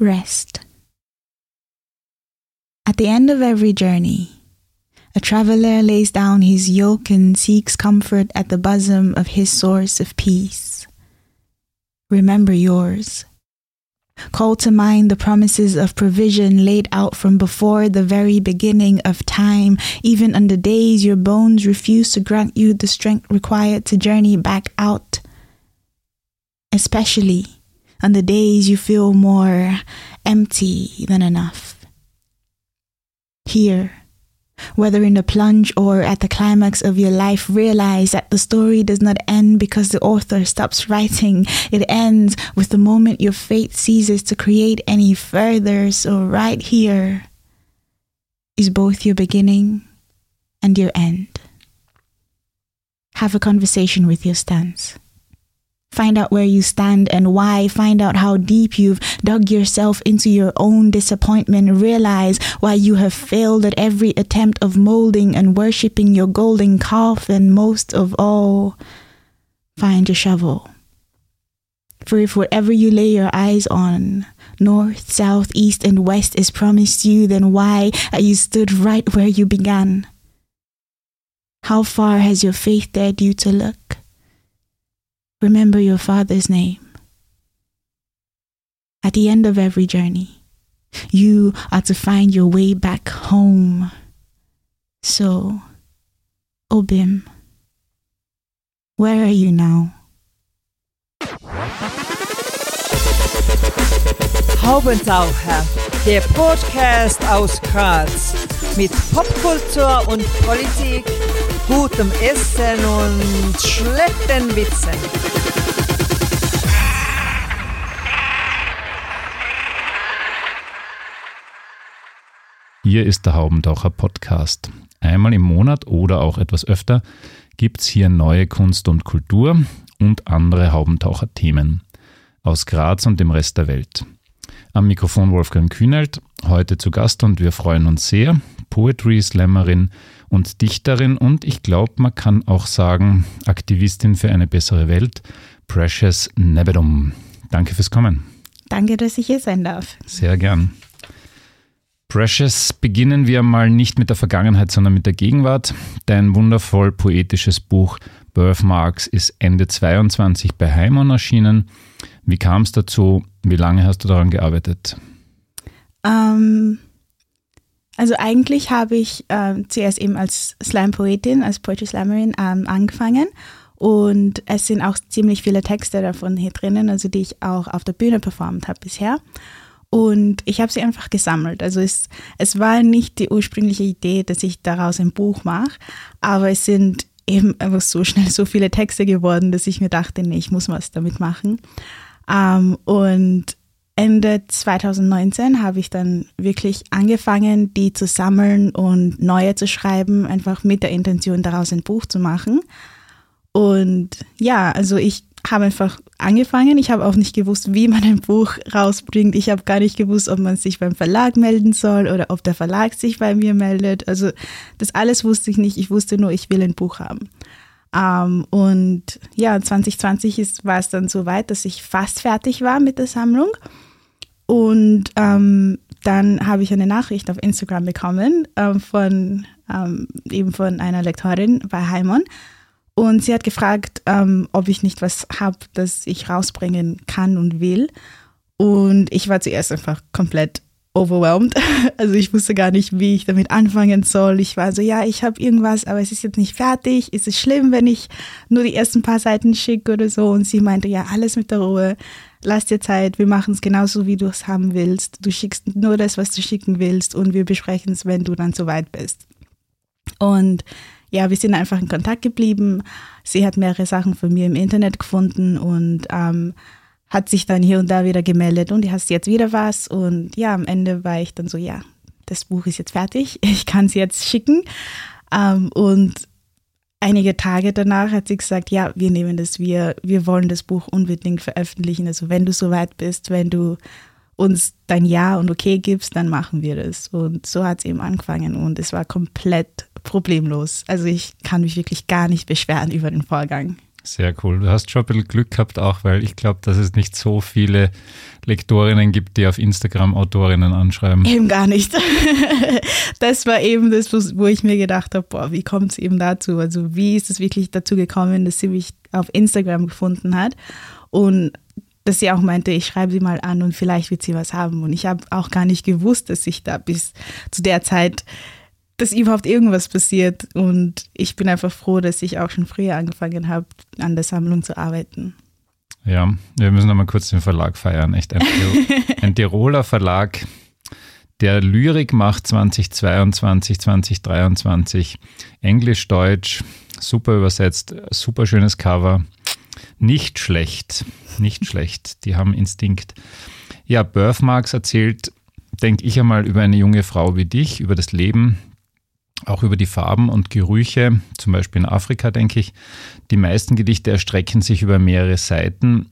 Rest. At the end of every journey, a traveler lays down his yoke and seeks comfort at the bosom of his source of peace. Remember yours. Call to mind the promises of provision laid out from before the very beginning of time, even on the days your bones refuse to grant you the strength required to journey back out. Especially on the days you feel more empty than enough. Here, whether in the plunge or at the climax of your life, realize that the story does not end because the author stops writing. It ends with the moment your fate ceases to create any further. So, right here is both your beginning and your end. Have a conversation with your stance. Find out where you stand and why. Find out how deep you've dug yourself into your own disappointment. Realize why you have failed at every attempt of molding and worshipping your golden calf. And most of all, find your shovel. For if whatever you lay your eyes on, north, south, east, and west is promised you, then why are you stood right where you began? How far has your faith dared you to look? Remember your father's name. At the end of every journey, you are to find your way back home. So, Obim, where are you now? Haubentaucher, der Podcast aus Graz mit Popkultur und Politik, gutem Essen und schlechten Witzen. Hier ist der Haubentaucher Podcast. Einmal im Monat oder auch etwas öfter gibt es hier neue Kunst und Kultur und andere Haubentaucher-Themen aus Graz und dem Rest der Welt. Am Mikrofon Wolfgang Kühnelt, heute zu Gast und wir freuen uns sehr. Poetry Slammerin und Dichterin und ich glaube, man kann auch sagen, Aktivistin für eine bessere Welt, Precious Nebedum. Danke fürs Kommen. Danke, dass ich hier sein darf. Sehr gern. Precious, beginnen wir mal nicht mit der Vergangenheit, sondern mit der Gegenwart. Dein wundervoll poetisches Buch Birthmarks ist Ende 22 bei Heimon erschienen. Wie kam es dazu? Wie lange hast du daran gearbeitet? Ähm, also eigentlich habe ich ähm, zuerst eben als Slam-Poetin, als Poetry Slammerin ähm, angefangen. Und es sind auch ziemlich viele Texte davon hier drinnen, also die ich auch auf der Bühne performt habe bisher. Und ich habe sie einfach gesammelt. Also es, es war nicht die ursprüngliche Idee, dass ich daraus ein Buch mache, aber es sind eben einfach so schnell so viele Texte geworden, dass ich mir dachte, nee, ich muss was damit machen. Ähm, und Ende 2019 habe ich dann wirklich angefangen, die zu sammeln und neue zu schreiben, einfach mit der Intention, daraus ein Buch zu machen. Und ja, also ich habe einfach angefangen. Ich habe auch nicht gewusst, wie man ein Buch rausbringt. Ich habe gar nicht gewusst, ob man sich beim Verlag melden soll oder ob der Verlag sich bei mir meldet. Also das alles wusste ich nicht. Ich wusste nur, ich will ein Buch haben. Ähm, und ja, 2020 ist, war es dann so weit, dass ich fast fertig war mit der Sammlung. Und ähm, dann habe ich eine Nachricht auf Instagram bekommen ähm, von ähm, eben von einer Lektorin bei Heimon und sie hat gefragt, ähm, ob ich nicht was habe, das ich rausbringen kann und will. Und ich war zuerst einfach komplett overwhelmed. Also ich wusste gar nicht, wie ich damit anfangen soll. Ich war so, ja, ich habe irgendwas, aber es ist jetzt nicht fertig. Ist es schlimm, wenn ich nur die ersten paar Seiten schicke oder so? Und sie meinte, ja, alles mit der Ruhe. Lass dir Zeit. Wir machen es genauso, wie du es haben willst. Du schickst nur das, was du schicken willst und wir besprechen es, wenn du dann soweit bist. Und ja, wir sind einfach in Kontakt geblieben. Sie hat mehrere Sachen von mir im Internet gefunden und ähm, hat sich dann hier und da wieder gemeldet und hast jetzt wieder was. Und ja, am Ende war ich dann so, ja, das Buch ist jetzt fertig, ich kann es jetzt schicken. Ähm, und einige Tage danach hat sie gesagt, ja, wir nehmen das, wir, wir wollen das Buch unbedingt veröffentlichen. Also wenn du soweit bist, wenn du uns dein Ja und Okay gibst, dann machen wir das. Und so hat es eben angefangen und es war komplett problemlos. Also ich kann mich wirklich gar nicht beschweren über den Vorgang. Sehr cool. Du hast schon ein bisschen Glück gehabt auch, weil ich glaube, dass es nicht so viele Lektorinnen gibt, die auf Instagram Autorinnen anschreiben. Eben gar nicht. Das war eben das, wo ich mir gedacht habe, boah, wie kommt es eben dazu? Also wie ist es wirklich dazu gekommen, dass sie mich auf Instagram gefunden hat und dass sie auch meinte, ich schreibe sie mal an und vielleicht wird sie was haben. Und ich habe auch gar nicht gewusst, dass ich da bis zu der Zeit dass überhaupt irgendwas passiert. Und ich bin einfach froh, dass ich auch schon früher angefangen habe, an der Sammlung zu arbeiten. Ja, wir müssen nochmal kurz den Verlag feiern. Echt ein, ein Tiroler Verlag, der Lyrik macht 2022, 2023. Englisch, Deutsch, super übersetzt, super schönes Cover. Nicht schlecht, nicht schlecht. Die haben Instinkt. Ja, Birthmarks erzählt, denke ich einmal, über eine junge Frau wie dich, über das Leben, auch über die Farben und Gerüche, zum Beispiel in Afrika, denke ich. Die meisten Gedichte erstrecken sich über mehrere Seiten.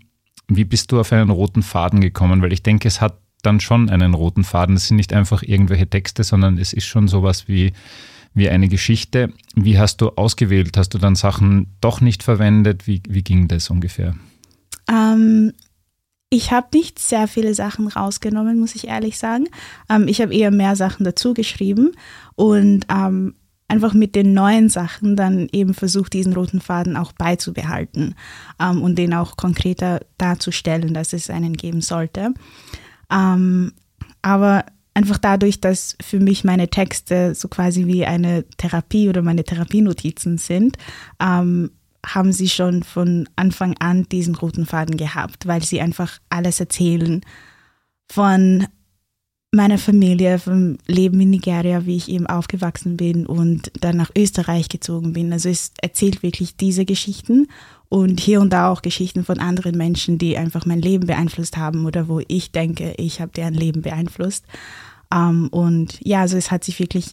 Wie bist du auf einen roten Faden gekommen? Weil ich denke, es hat dann schon einen roten Faden. Es sind nicht einfach irgendwelche Texte, sondern es ist schon sowas wie, wie eine Geschichte. Wie hast du ausgewählt? Hast du dann Sachen doch nicht verwendet? Wie, wie ging das ungefähr? Ähm, ich habe nicht sehr viele Sachen rausgenommen, muss ich ehrlich sagen. Ähm, ich habe eher mehr Sachen dazu geschrieben und ähm, einfach mit den neuen Sachen dann eben versucht, diesen roten Faden auch beizubehalten ähm, und den auch konkreter darzustellen, dass es einen geben sollte. Ähm, aber einfach dadurch, dass für mich meine Texte so quasi wie eine Therapie oder meine Therapienotizen sind, ähm, haben sie schon von Anfang an diesen roten Faden gehabt, weil sie einfach alles erzählen von meiner Familie, vom Leben in Nigeria, wie ich eben aufgewachsen bin und dann nach Österreich gezogen bin. Also es erzählt wirklich diese Geschichten und hier und da auch Geschichten von anderen Menschen, die einfach mein Leben beeinflusst haben oder wo ich denke, ich habe deren Leben beeinflusst. Ähm, und ja, also es hat sich wirklich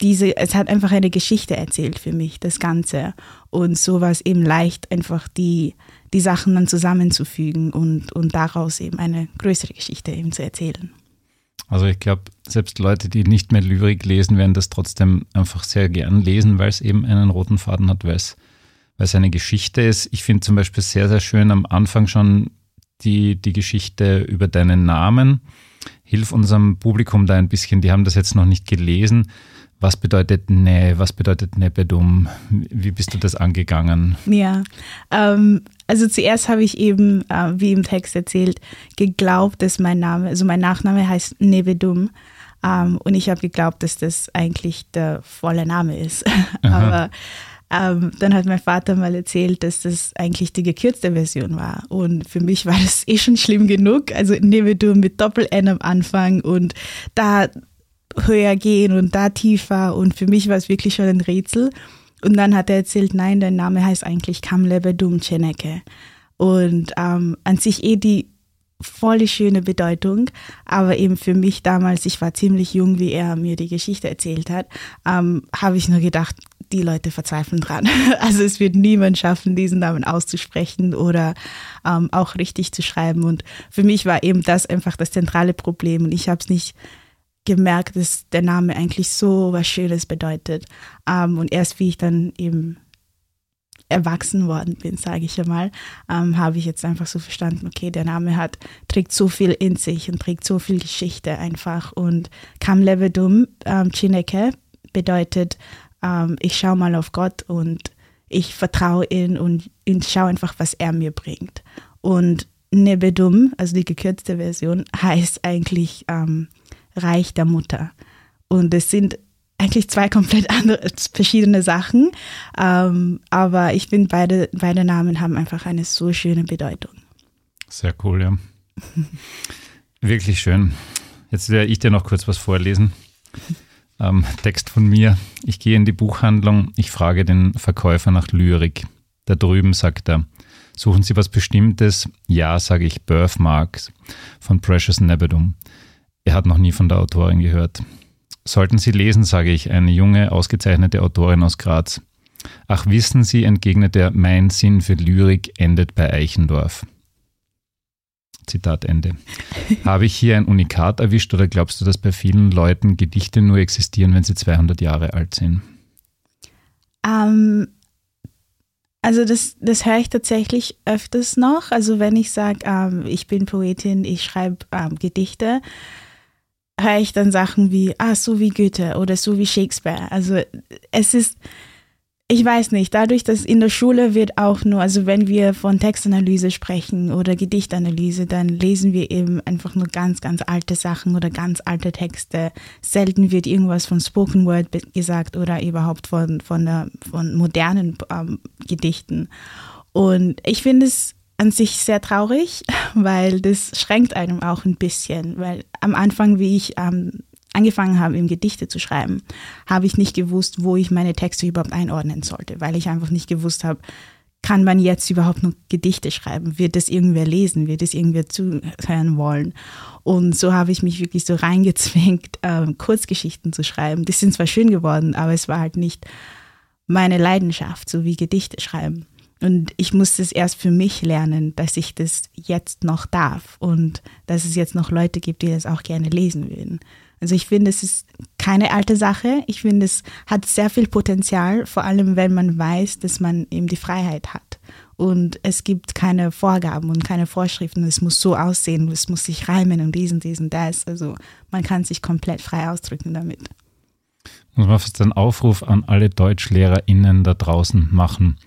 diese, es hat einfach eine Geschichte erzählt für mich, das Ganze. Und so war es eben leicht, einfach die, die Sachen dann zusammenzufügen und, und daraus eben eine größere Geschichte eben zu erzählen. Also ich glaube, selbst Leute, die nicht mehr Lyrik lesen, werden das trotzdem einfach sehr gern lesen, weil es eben einen roten Faden hat, weil es, eine Geschichte ist. Ich finde zum Beispiel sehr, sehr schön am Anfang schon die, die Geschichte über deinen Namen. Hilf unserem Publikum da ein bisschen, die haben das jetzt noch nicht gelesen. Was bedeutet Ne? Was bedeutet Nebedum? Wie bist du das angegangen? Ja, ähm, also zuerst habe ich eben, äh, wie im Text erzählt, geglaubt, dass mein Name, also mein Nachname heißt Nebedum. Ähm, und ich habe geglaubt, dass das eigentlich der volle Name ist. Aber ähm, dann hat mein Vater mal erzählt, dass das eigentlich die gekürzte Version war. Und für mich war das eh schon schlimm genug. Also Nebedum mit Doppel-N am Anfang und da höher gehen und da tiefer. Und für mich war es wirklich schon ein Rätsel. Und dann hat er erzählt, nein, dein Name heißt eigentlich Kamlebe Dumcheneke. Und ähm, an sich eh die voll schöne Bedeutung, aber eben für mich damals, ich war ziemlich jung, wie er mir die Geschichte erzählt hat, ähm, habe ich nur gedacht, die Leute verzweifeln dran. Also es wird niemand schaffen, diesen Namen auszusprechen oder ähm, auch richtig zu schreiben. Und für mich war eben das einfach das zentrale Problem. Und ich habe es nicht gemerkt, dass der Name eigentlich so was Schönes bedeutet. Ähm, und erst wie ich dann eben erwachsen worden bin, sage ich einmal, ähm, habe ich jetzt einfach so verstanden, okay, der Name hat, trägt so viel in sich und trägt so viel Geschichte einfach. Und Kam Levedum ähm, Chineke bedeutet, ähm, ich schaue mal auf Gott und ich vertraue ihn und, und schaue einfach, was er mir bringt. Und Nebedum, also die gekürzte Version, heißt eigentlich ähm, Reich der Mutter. Und es sind eigentlich zwei komplett andere, verschiedene Sachen. Ähm, aber ich finde, beide, beide Namen haben einfach eine so schöne Bedeutung. Sehr cool, ja. Wirklich schön. Jetzt werde ich dir noch kurz was vorlesen. Ähm, Text von mir. Ich gehe in die Buchhandlung, ich frage den Verkäufer nach Lyrik. Da drüben sagt er, suchen Sie was Bestimmtes? Ja, sage ich, Birthmarks von Precious Nebedum. Er hat noch nie von der Autorin gehört. Sollten Sie lesen, sage ich, eine junge, ausgezeichnete Autorin aus Graz. Ach, wissen Sie, entgegnet er, mein Sinn für Lyrik endet bei Eichendorf. Zitat Ende. Habe ich hier ein Unikat erwischt oder glaubst du, dass bei vielen Leuten Gedichte nur existieren, wenn sie 200 Jahre alt sind? Ähm, Also das, das höre ich tatsächlich öfters noch. Also wenn ich sage, ähm, ich bin Poetin, ich schreibe ähm, Gedichte, höre ich dann Sachen wie, ah, so wie Goethe oder so wie Shakespeare. Also es ist, ich weiß nicht, dadurch, dass in der Schule wird auch nur, also wenn wir von Textanalyse sprechen oder Gedichtanalyse, dann lesen wir eben einfach nur ganz, ganz alte Sachen oder ganz alte Texte. Selten wird irgendwas von Spoken Word gesagt oder überhaupt von, von, der, von modernen ähm, Gedichten. Und ich finde es an sich sehr traurig, weil das schränkt einem auch ein bisschen, weil am Anfang, wie ich ähm, angefangen habe, eben Gedichte zu schreiben, habe ich nicht gewusst, wo ich meine Texte überhaupt einordnen sollte, weil ich einfach nicht gewusst habe, kann man jetzt überhaupt noch Gedichte schreiben? Wird das irgendwer lesen? Wird das irgendwer zuhören wollen? Und so habe ich mich wirklich so reingezwängt, äh, Kurzgeschichten zu schreiben. Die sind zwar schön geworden, aber es war halt nicht meine Leidenschaft, so wie Gedichte schreiben. Und ich musste es erst für mich lernen, dass ich das jetzt noch darf und dass es jetzt noch Leute gibt, die das auch gerne lesen würden. Also ich finde, es ist keine alte Sache. Ich finde, es hat sehr viel Potenzial, vor allem wenn man weiß, dass man eben die Freiheit hat. Und es gibt keine Vorgaben und keine Vorschriften. Es muss so aussehen, es muss sich reimen und diesen, diesen, das. Also man kann sich komplett frei ausdrücken damit. Muss man fast einen Aufruf an alle DeutschlehrerInnen da draußen machen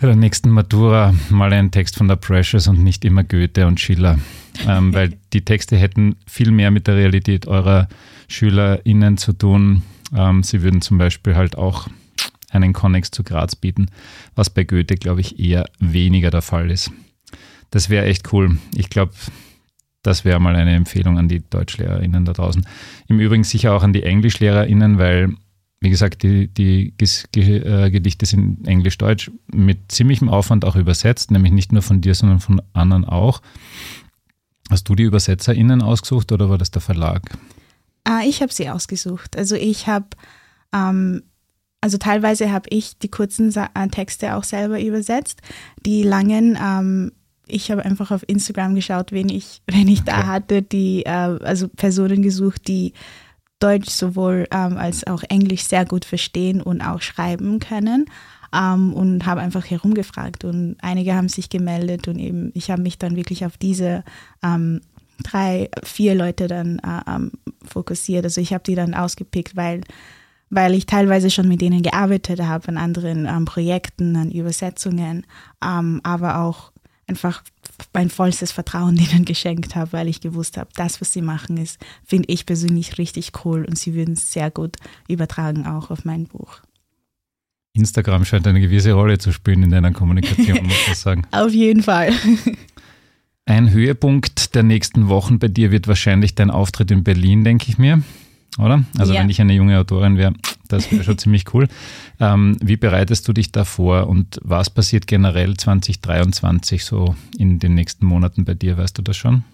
bei der nächsten Matura mal einen Text von der Precious und nicht immer Goethe und Schiller. Ähm, weil die Texte hätten viel mehr mit der Realität eurer SchülerInnen zu tun. Ähm, sie würden zum Beispiel halt auch einen Konnex zu Graz bieten, was bei Goethe, glaube ich, eher weniger der Fall ist. Das wäre echt cool. Ich glaube, das wäre mal eine Empfehlung an die DeutschlehrerInnen da draußen. Im Übrigen sicher auch an die EnglischlehrerInnen, weil wie gesagt, die, die äh, Gedichte sind Englisch-Deutsch mit ziemlichem Aufwand auch übersetzt, nämlich nicht nur von dir, sondern von anderen auch. Hast du die ÜbersetzerInnen ausgesucht oder war das der Verlag? Ah, ich habe sie ausgesucht. Also ich habe, ähm, also teilweise habe ich die kurzen äh, Texte auch selber übersetzt. Die langen, ähm, ich habe einfach auf Instagram geschaut, wen ich, wen ich okay. da hatte, die, äh, also Personen gesucht, die Deutsch sowohl ähm, als auch Englisch sehr gut verstehen und auch schreiben können. Ähm, und habe einfach herumgefragt und einige haben sich gemeldet und eben ich habe mich dann wirklich auf diese ähm, drei, vier Leute dann äh, ähm, fokussiert. Also ich habe die dann ausgepickt, weil weil ich teilweise schon mit denen gearbeitet habe an anderen ähm, Projekten, an Übersetzungen, ähm, aber auch einfach mein vollstes Vertrauen denen geschenkt habe, weil ich gewusst habe, das, was sie machen, ist, finde ich persönlich richtig cool und sie würden es sehr gut übertragen auch auf mein Buch. Instagram scheint eine gewisse Rolle zu spielen in deiner Kommunikation, muss ich sagen. Auf jeden Fall. Ein Höhepunkt der nächsten Wochen bei dir wird wahrscheinlich dein Auftritt in Berlin, denke ich mir oder? Also ja. wenn ich eine junge Autorin wäre, das wäre schon ziemlich cool. Ähm, wie bereitest du dich da vor und was passiert generell 2023 so in den nächsten Monaten bei dir? Weißt du das schon?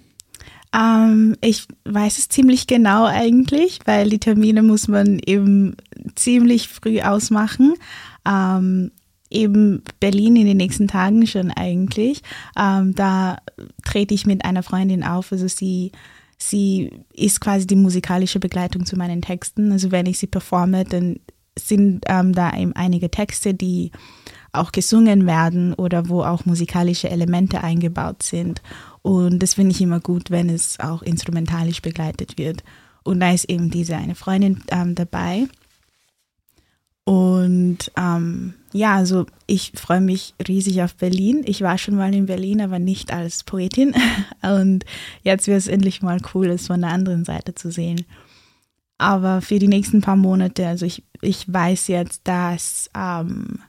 Ähm, ich weiß es ziemlich genau eigentlich, weil die Termine muss man eben ziemlich früh ausmachen. Ähm, eben Berlin in den nächsten Tagen schon eigentlich. Ähm, da trete ich mit einer Freundin auf. Also sie Sie ist quasi die musikalische Begleitung zu meinen Texten. Also wenn ich sie performe, dann sind ähm, da eben einige Texte, die auch gesungen werden oder wo auch musikalische Elemente eingebaut sind. Und das finde ich immer gut, wenn es auch instrumentalisch begleitet wird. Und da ist eben diese eine Freundin ähm, dabei. Und ähm, ja, also ich freue mich riesig auf Berlin. Ich war schon mal in Berlin, aber nicht als Poetin. Und jetzt wäre es endlich mal cool, es von der anderen Seite zu sehen. Aber für die nächsten paar Monate, also ich, ich weiß jetzt, dass ähm,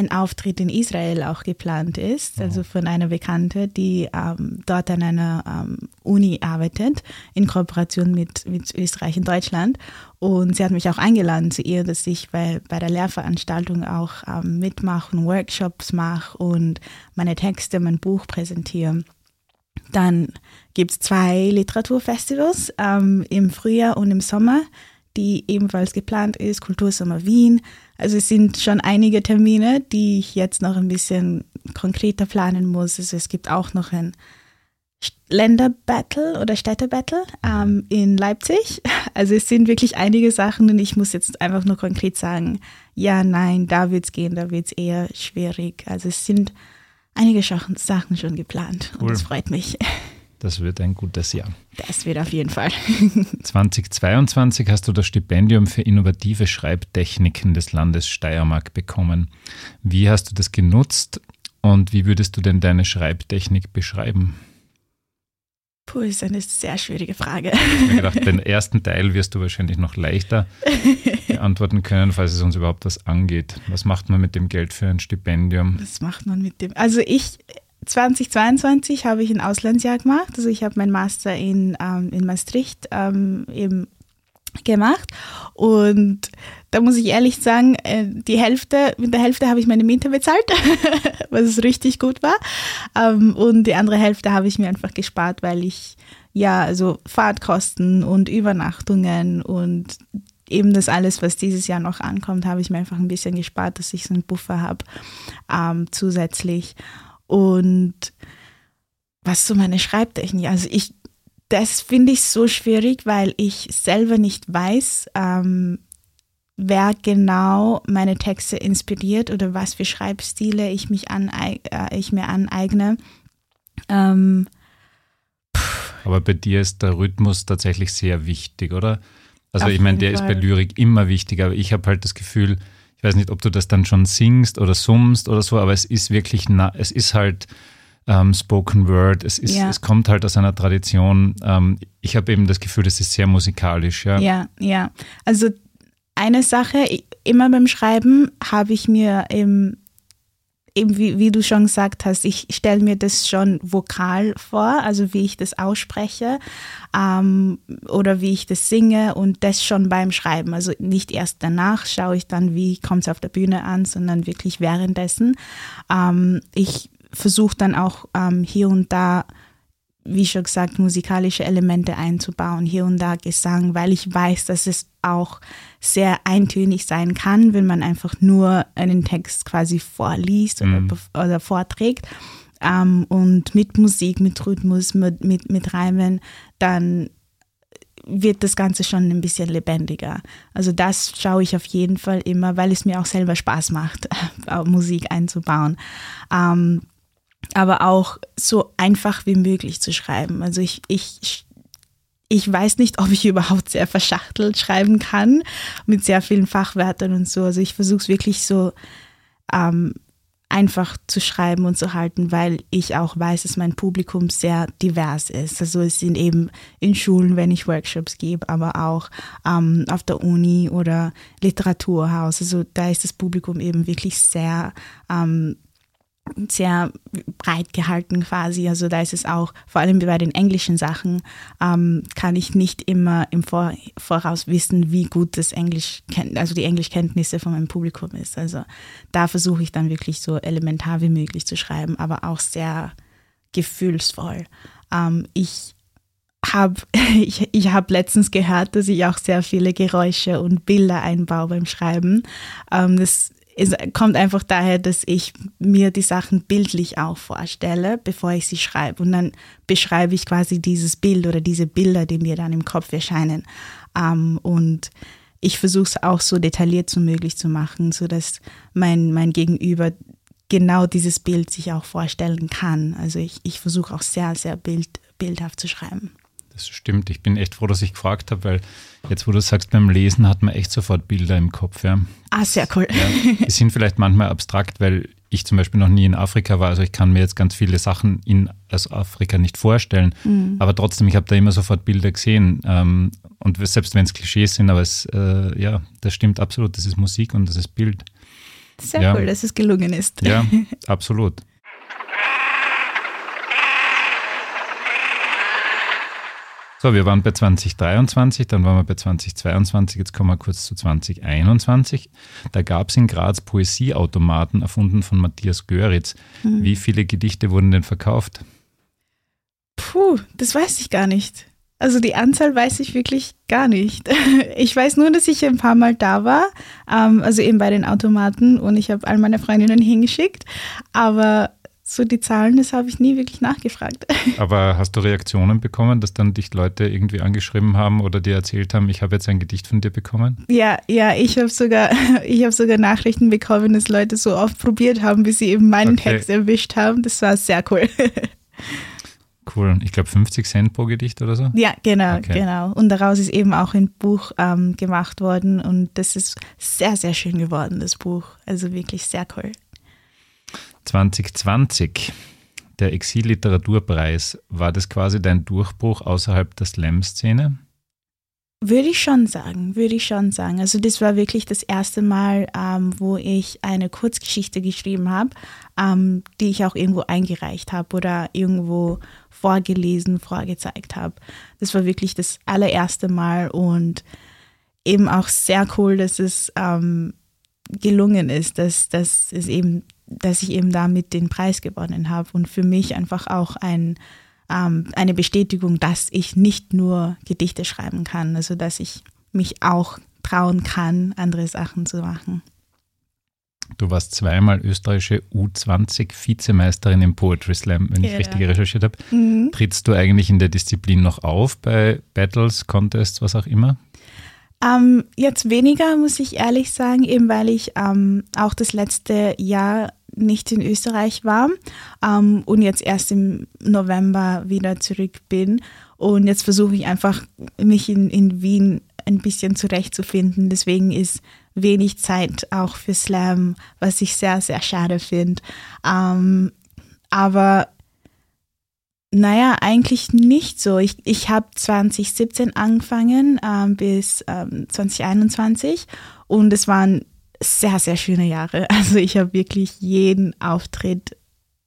ein Auftritt in Israel auch geplant ist, also von einer Bekannte, die ähm, dort an einer ähm, Uni arbeitet, in Kooperation mit, mit Österreich und Deutschland. Und sie hat mich auch eingeladen zu ihr, dass ich bei, bei der Lehrveranstaltung auch ähm, mitmache und Workshops mache und meine Texte, mein Buch präsentiere. Dann gibt es zwei Literaturfestivals ähm, im Frühjahr und im Sommer die ebenfalls geplant ist, Kultursommer Wien. Also es sind schon einige Termine, die ich jetzt noch ein bisschen konkreter planen muss. Also es gibt auch noch ein Länderbattle oder Städtebattle ähm, in Leipzig. Also es sind wirklich einige Sachen und ich muss jetzt einfach nur konkret sagen, ja, nein, da wird es gehen, da wird es eher schwierig. Also es sind einige Sachen schon geplant cool. und das freut mich. Das wird ein gutes Jahr. Das wird auf jeden Fall. 2022 hast du das Stipendium für innovative Schreibtechniken des Landes Steiermark bekommen. Wie hast du das genutzt und wie würdest du denn deine Schreibtechnik beschreiben? Puh, ist eine sehr schwierige Frage. Ich habe gedacht, den ersten Teil wirst du wahrscheinlich noch leichter beantworten können, falls es uns überhaupt was angeht. Was macht man mit dem Geld für ein Stipendium? Was macht man mit dem? Also ich 2022 habe ich ein Auslandsjahr gemacht. Also ich habe meinen Master in, ähm, in Maastricht ähm, eben gemacht und da muss ich ehrlich sagen, äh, die Hälfte, mit der Hälfte habe ich meine Miete bezahlt, was richtig gut war ähm, und die andere Hälfte habe ich mir einfach gespart, weil ich ja, also Fahrtkosten und Übernachtungen und eben das alles, was dieses Jahr noch ankommt, habe ich mir einfach ein bisschen gespart, dass ich so einen Buffer habe ähm, zusätzlich. Und was so meine Schreibtechnik, also ich, das finde ich so schwierig, weil ich selber nicht weiß, ähm, wer genau meine Texte inspiriert oder was für Schreibstile ich, mich aneig äh, ich mir aneigne. Ähm, aber bei dir ist der Rhythmus tatsächlich sehr wichtig, oder? Also ich meine, der Fall. ist bei Lyrik immer wichtig, aber ich habe halt das Gefühl, ich weiß nicht, ob du das dann schon singst oder summst oder so, aber es ist wirklich, es ist halt ähm, Spoken Word, es, ist, ja. es kommt halt aus einer Tradition. Ähm, ich habe eben das Gefühl, das ist sehr musikalisch. Ja, ja. ja. Also eine Sache, immer beim Schreiben habe ich mir eben eben wie, wie du schon gesagt hast, ich stelle mir das schon vokal vor, also wie ich das ausspreche ähm, oder wie ich das singe und das schon beim Schreiben. Also nicht erst danach schaue ich dann, wie kommt es auf der Bühne an, sondern wirklich währenddessen. Ähm, ich versuche dann auch ähm, hier und da wie schon gesagt, musikalische Elemente einzubauen, hier und da Gesang, weil ich weiß, dass es auch sehr eintönig sein kann, wenn man einfach nur einen Text quasi vorliest mhm. oder, oder, vorträgt. Ähm, und mit Musik, mit Rhythmus, mit, mit, mit Reimen, dann wird das Ganze schon ein bisschen lebendiger. Also das schaue ich auf jeden Fall immer, weil es mir auch selber Spaß macht, Musik einzubauen. Ähm, aber auch so einfach wie möglich zu schreiben. Also ich, ich, ich weiß nicht, ob ich überhaupt sehr verschachtelt schreiben kann, mit sehr vielen Fachwörtern und so. Also ich versuche es wirklich so ähm, einfach zu schreiben und zu halten, weil ich auch weiß, dass mein Publikum sehr divers ist. Also es sind eben in Schulen, wenn ich Workshops gebe, aber auch ähm, auf der Uni oder Literaturhaus. Also da ist das Publikum eben wirklich sehr ähm, sehr breit gehalten quasi. Also da ist es auch, vor allem bei den englischen Sachen, ähm, kann ich nicht immer im Vor Voraus wissen, wie gut das Englisch, also die Englischkenntnisse von meinem Publikum ist. Also da versuche ich dann wirklich so elementar wie möglich zu schreiben, aber auch sehr gefühlsvoll. Ähm, ich habe ich, ich hab letztens gehört, dass ich auch sehr viele Geräusche und Bilder einbaue beim Schreiben. Ähm, das es kommt einfach daher, dass ich mir die Sachen bildlich auch vorstelle, bevor ich sie schreibe. Und dann beschreibe ich quasi dieses Bild oder diese Bilder, die mir dann im Kopf erscheinen. Ähm, und ich versuche es auch so detailliert wie möglich zu machen, sodass mein, mein Gegenüber genau dieses Bild sich auch vorstellen kann. Also ich, ich versuche auch sehr, sehr bild, bildhaft zu schreiben. Das stimmt. Ich bin echt froh, dass ich gefragt habe, weil jetzt, wo du sagst, beim Lesen hat man echt sofort Bilder im Kopf. Ja. Ah, sehr cool. Ja, die sind vielleicht manchmal abstrakt, weil ich zum Beispiel noch nie in Afrika war. Also ich kann mir jetzt ganz viele Sachen in aus Afrika nicht vorstellen. Mhm. Aber trotzdem, ich habe da immer sofort Bilder gesehen. Ähm, und selbst wenn es Klischees sind, aber es, äh, ja, das stimmt absolut. Das ist Musik und das ist Bild. Sehr ja. cool, dass es gelungen ist. Ja, absolut. So, wir waren bei 2023, dann waren wir bei 2022, jetzt kommen wir kurz zu 2021. Da gab es in Graz Poesieautomaten, erfunden von Matthias Göritz. Hm. Wie viele Gedichte wurden denn verkauft? Puh, das weiß ich gar nicht. Also die Anzahl weiß ich wirklich gar nicht. Ich weiß nur, dass ich ein paar Mal da war, ähm, also eben bei den Automaten und ich habe all meine Freundinnen hingeschickt, aber so die Zahlen, das habe ich nie wirklich nachgefragt. Aber hast du Reaktionen bekommen, dass dann dich Leute irgendwie angeschrieben haben oder dir erzählt haben, ich habe jetzt ein Gedicht von dir bekommen? Ja, ja, ich habe sogar, ich habe sogar Nachrichten bekommen, dass Leute so oft probiert haben, bis sie eben meinen okay. Text erwischt haben. Das war sehr cool. Cool. Ich glaube 50 Cent pro Gedicht oder so? Ja, genau, okay. genau. Und daraus ist eben auch ein Buch ähm, gemacht worden und das ist sehr, sehr schön geworden, das Buch. Also wirklich sehr cool. 2020, der Exil-Literaturpreis, war das quasi dein Durchbruch außerhalb der Slam-Szene? Würde ich schon sagen, würde ich schon sagen. Also das war wirklich das erste Mal, ähm, wo ich eine Kurzgeschichte geschrieben habe, ähm, die ich auch irgendwo eingereicht habe oder irgendwo vorgelesen, vorgezeigt habe. Das war wirklich das allererste Mal und eben auch sehr cool, dass es ähm, gelungen ist, dass, dass es eben, dass ich eben damit den Preis gewonnen habe und für mich einfach auch ein ähm, eine Bestätigung, dass ich nicht nur Gedichte schreiben kann, also dass ich mich auch trauen kann, andere Sachen zu machen. Du warst zweimal österreichische U20-Vizemeisterin im Poetry Slam, wenn ich richtig recherchiert habe. Mhm. Trittst du eigentlich in der Disziplin noch auf bei Battles, Contests, was auch immer? Ähm, jetzt weniger, muss ich ehrlich sagen, eben weil ich ähm, auch das letzte Jahr nicht in Österreich war ähm, und jetzt erst im November wieder zurück bin. Und jetzt versuche ich einfach, mich in, in Wien ein bisschen zurechtzufinden. Deswegen ist wenig Zeit auch für Slam, was ich sehr, sehr schade finde. Ähm, aber naja, eigentlich nicht so. Ich, ich habe 2017 angefangen ähm, bis ähm, 2021 und es waren sehr, sehr schöne Jahre. Also ich habe wirklich jeden Auftritt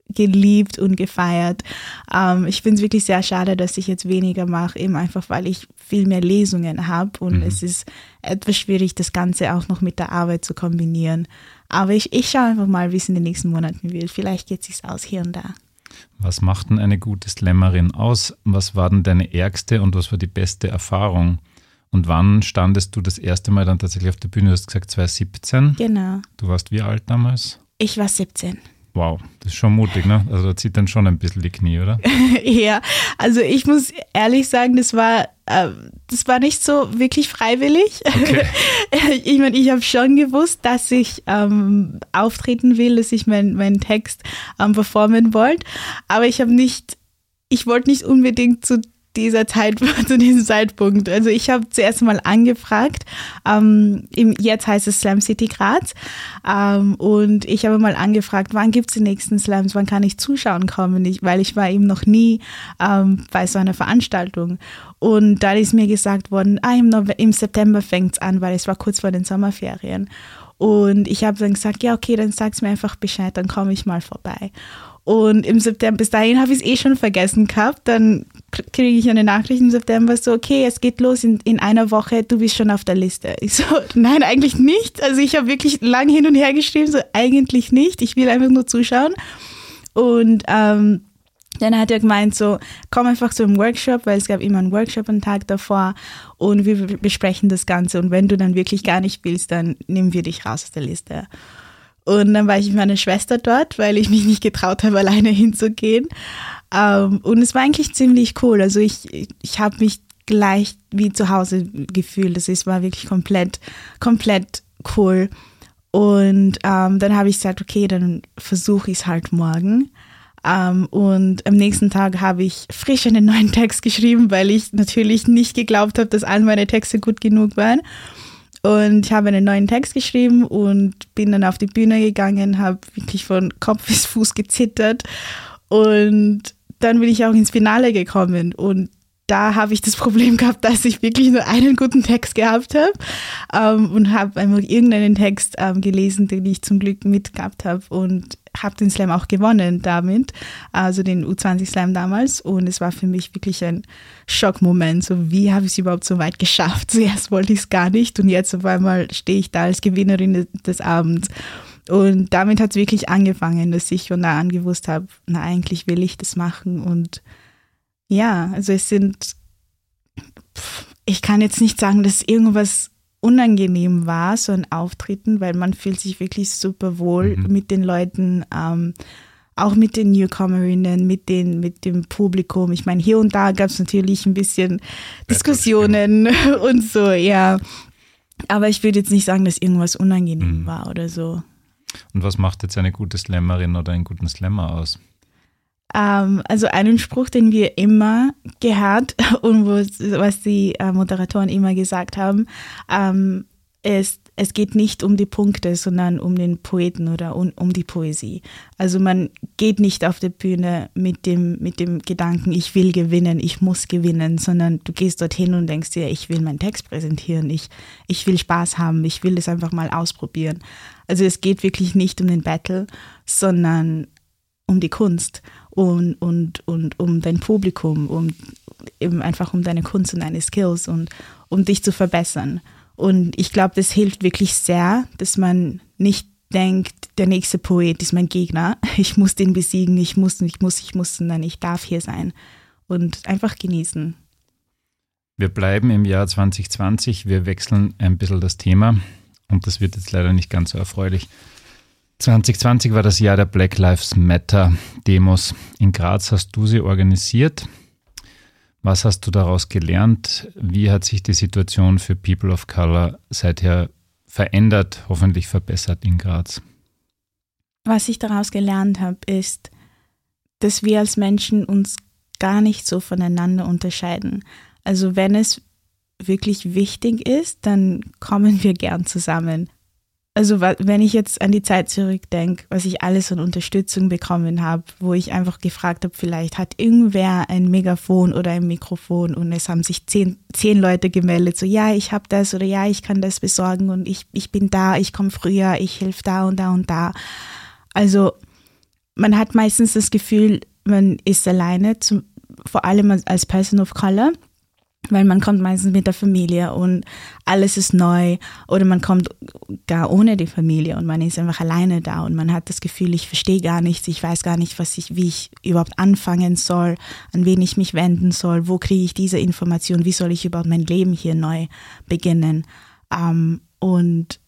geliebt und gefeiert. Ähm, ich finde es wirklich sehr schade, dass ich jetzt weniger mache, eben einfach, weil ich viel mehr Lesungen habe und mhm. es ist etwas schwierig, das Ganze auch noch mit der Arbeit zu kombinieren. Aber ich, ich schaue einfach mal, wie es in den nächsten Monaten wird. Vielleicht geht es sich aus hier und da. Was macht denn eine gute Slammerin aus? Was war denn deine ärgste und was war die beste Erfahrung? Und wann standest du das erste Mal dann tatsächlich auf der Bühne? Du hast gesagt 2017. Genau. Du warst wie alt damals? Ich war 17. Wow, das ist schon mutig, ne? Also da zieht dann schon ein bisschen die Knie, oder? ja, also ich muss ehrlich sagen, das war, äh, das war nicht so wirklich freiwillig. Okay. ich meine, ich habe schon gewusst, dass ich ähm, auftreten will, dass ich meinen mein Text ähm, performen wollte, aber ich habe nicht, ich wollte nicht unbedingt zu dieser Zeit, zu diesem Zeitpunkt. Also ich habe zuerst mal angefragt, ähm, im, jetzt heißt es Slam City Graz, ähm, und ich habe mal angefragt, wann gibt es die nächsten Slams, wann kann ich zuschauen kommen, ich, weil ich war eben noch nie ähm, bei so einer Veranstaltung. Und da ist mir gesagt worden, ah, im, im September fängt es an, weil es war kurz vor den Sommerferien. Und ich habe dann gesagt, ja, okay, dann sag's mir einfach Bescheid, dann komme ich mal vorbei. Und im September, bis dahin habe ich es eh schon vergessen gehabt. Dann kriege ich eine Nachricht im September so, okay, es geht los in, in einer Woche, du bist schon auf der Liste. Ich so, nein, eigentlich nicht. Also ich habe wirklich lang hin und her geschrieben, so eigentlich nicht. Ich will einfach nur zuschauen. Und ähm, dann hat er gemeint, so, komm einfach zu einem Workshop, weil es gab immer einen Workshop einen Tag davor und wir besprechen das Ganze. Und wenn du dann wirklich gar nicht willst, dann nehmen wir dich raus aus der Liste. Und dann war ich mit meiner Schwester dort, weil ich mich nicht getraut habe, alleine hinzugehen. Ähm, und es war eigentlich ziemlich cool. Also ich, ich habe mich gleich wie zu Hause gefühlt. Das ist, war wirklich komplett, komplett cool. Und ähm, dann habe ich gesagt, okay, dann versuche ich es halt morgen. Um, ähm, und am nächsten Tag habe ich frisch einen neuen Text geschrieben, weil ich natürlich nicht geglaubt habe, dass all meine Texte gut genug waren. Und ich habe einen neuen Text geschrieben und bin dann auf die Bühne gegangen, habe wirklich von Kopf bis Fuß gezittert. Und dann bin ich auch ins Finale gekommen. Und da habe ich das Problem gehabt, dass ich wirklich nur einen guten Text gehabt habe ähm, und habe einfach irgendeinen Text ähm, gelesen, den ich zum Glück mitgehabt habe und habe den Slam auch gewonnen damit, also den U20 Slam damals und es war für mich wirklich ein Schockmoment, so wie habe ich es überhaupt so weit geschafft? Zuerst wollte ich es gar nicht und jetzt auf einmal stehe ich da als Gewinnerin des Abends. Und damit hat es wirklich angefangen, dass ich von da an gewusst habe, na eigentlich will ich das machen und ja, also es sind, ich kann jetzt nicht sagen, dass irgendwas unangenehm war, so ein Auftreten, weil man fühlt sich wirklich super wohl mhm. mit den Leuten ähm, auch mit den Newcomerinnen, mit, den, mit dem Publikum. Ich meine, hier und da gab es natürlich ein bisschen Diskussionen und so, ja. Aber ich würde jetzt nicht sagen, dass irgendwas unangenehm mhm. war oder so. Und was macht jetzt eine gute Slammerin oder einen guten Slammer aus? Ähm, also einen Spruch, den wir immer gehört und was die äh, Moderatoren immer gesagt haben, ähm, ist, es geht nicht um die Punkte, sondern um den Poeten oder um, um, die Poesie. Also man geht nicht auf der Bühne mit dem, mit dem Gedanken, ich will gewinnen, ich muss gewinnen, sondern du gehst dorthin und denkst dir, ich will meinen Text präsentieren, ich, ich will Spaß haben, ich will das einfach mal ausprobieren. Also es geht wirklich nicht um den Battle, sondern um die Kunst und, und, und um dein Publikum, um eben einfach um deine Kunst und deine Skills und um dich zu verbessern. Und ich glaube, das hilft wirklich sehr, dass man nicht denkt, der nächste Poet ist mein Gegner. Ich muss den besiegen, ich muss, ich muss, ich muss, sondern ich darf hier sein und einfach genießen. Wir bleiben im Jahr 2020. Wir wechseln ein bisschen das Thema und das wird jetzt leider nicht ganz so erfreulich. 2020 war das Jahr der Black Lives Matter Demos. In Graz hast du sie organisiert. Was hast du daraus gelernt? Wie hat sich die Situation für People of Color seither verändert, hoffentlich verbessert in Graz? Was ich daraus gelernt habe, ist, dass wir als Menschen uns gar nicht so voneinander unterscheiden. Also wenn es wirklich wichtig ist, dann kommen wir gern zusammen also wenn ich jetzt an die Zeit zurückdenke, was ich alles an Unterstützung bekommen habe, wo ich einfach gefragt habe, vielleicht hat irgendwer ein Megafon oder ein Mikrofon und es haben sich zehn, zehn Leute gemeldet, so ja, ich habe das oder ja, ich kann das besorgen und ich, ich bin da, ich komme früher, ich helfe da und da und da. Also man hat meistens das Gefühl, man ist alleine, zum, vor allem als Person of Color weil man kommt meistens mit der Familie und alles ist neu oder man kommt gar ohne die Familie und man ist einfach alleine da und man hat das Gefühl, ich verstehe gar nichts, ich weiß gar nicht, was ich, wie ich überhaupt anfangen soll, an wen ich mich wenden soll, wo kriege ich diese Information, wie soll ich überhaupt mein Leben hier neu beginnen. Ähm, und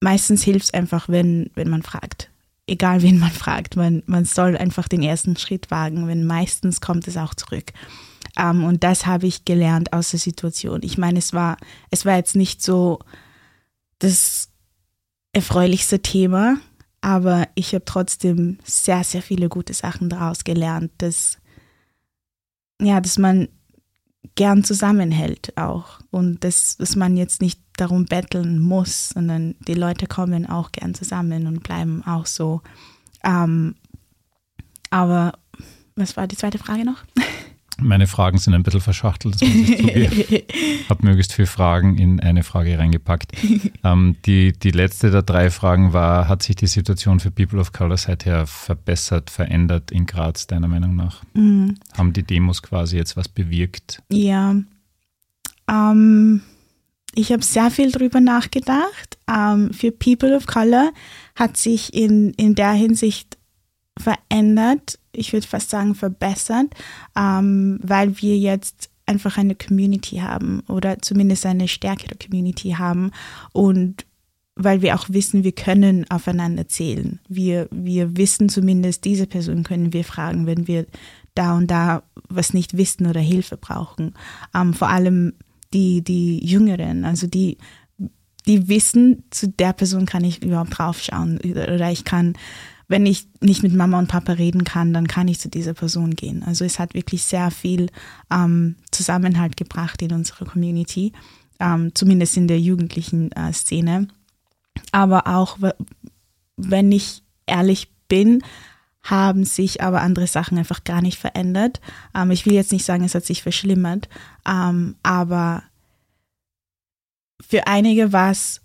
meistens hilft es einfach, wenn, wenn man fragt. Egal wen man fragt, man, man soll einfach den ersten Schritt wagen, wenn meistens kommt es auch zurück. Ähm, und das habe ich gelernt aus der Situation. Ich meine, es war, es war jetzt nicht so das erfreulichste Thema, aber ich habe trotzdem sehr, sehr viele gute Sachen daraus gelernt, dass, ja, dass man gern zusammenhält auch und dass, dass man jetzt nicht darum betteln muss, sondern die Leute kommen auch gern zusammen und bleiben auch so. Ähm, aber was war die zweite Frage noch? Meine Fragen sind ein bisschen verschachtelt, das muss ich zugeben. Habe möglichst viele Fragen in eine Frage reingepackt. Ähm, die, die letzte der drei Fragen war, hat sich die Situation für People of Color seither verbessert, verändert in Graz, deiner Meinung nach? Mhm. Haben die Demos quasi jetzt was bewirkt? Ja, ähm, ich habe sehr viel darüber nachgedacht. Ähm, für People of Color hat sich in, in der Hinsicht verändert, ich würde fast sagen verbessert, ähm, weil wir jetzt einfach eine Community haben oder zumindest eine stärkere Community haben und weil wir auch wissen, wir können aufeinander zählen. Wir, wir wissen zumindest, diese Person können wir fragen, wenn wir da und da was nicht wissen oder Hilfe brauchen. Ähm, vor allem die, die Jüngeren, also die, die wissen, zu der Person kann ich überhaupt draufschauen oder ich kann wenn ich nicht mit Mama und Papa reden kann, dann kann ich zu dieser Person gehen. Also es hat wirklich sehr viel ähm, Zusammenhalt gebracht in unserer Community, ähm, zumindest in der jugendlichen äh, Szene. Aber auch, wenn ich ehrlich bin, haben sich aber andere Sachen einfach gar nicht verändert. Ähm, ich will jetzt nicht sagen, es hat sich verschlimmert, ähm, aber für einige war es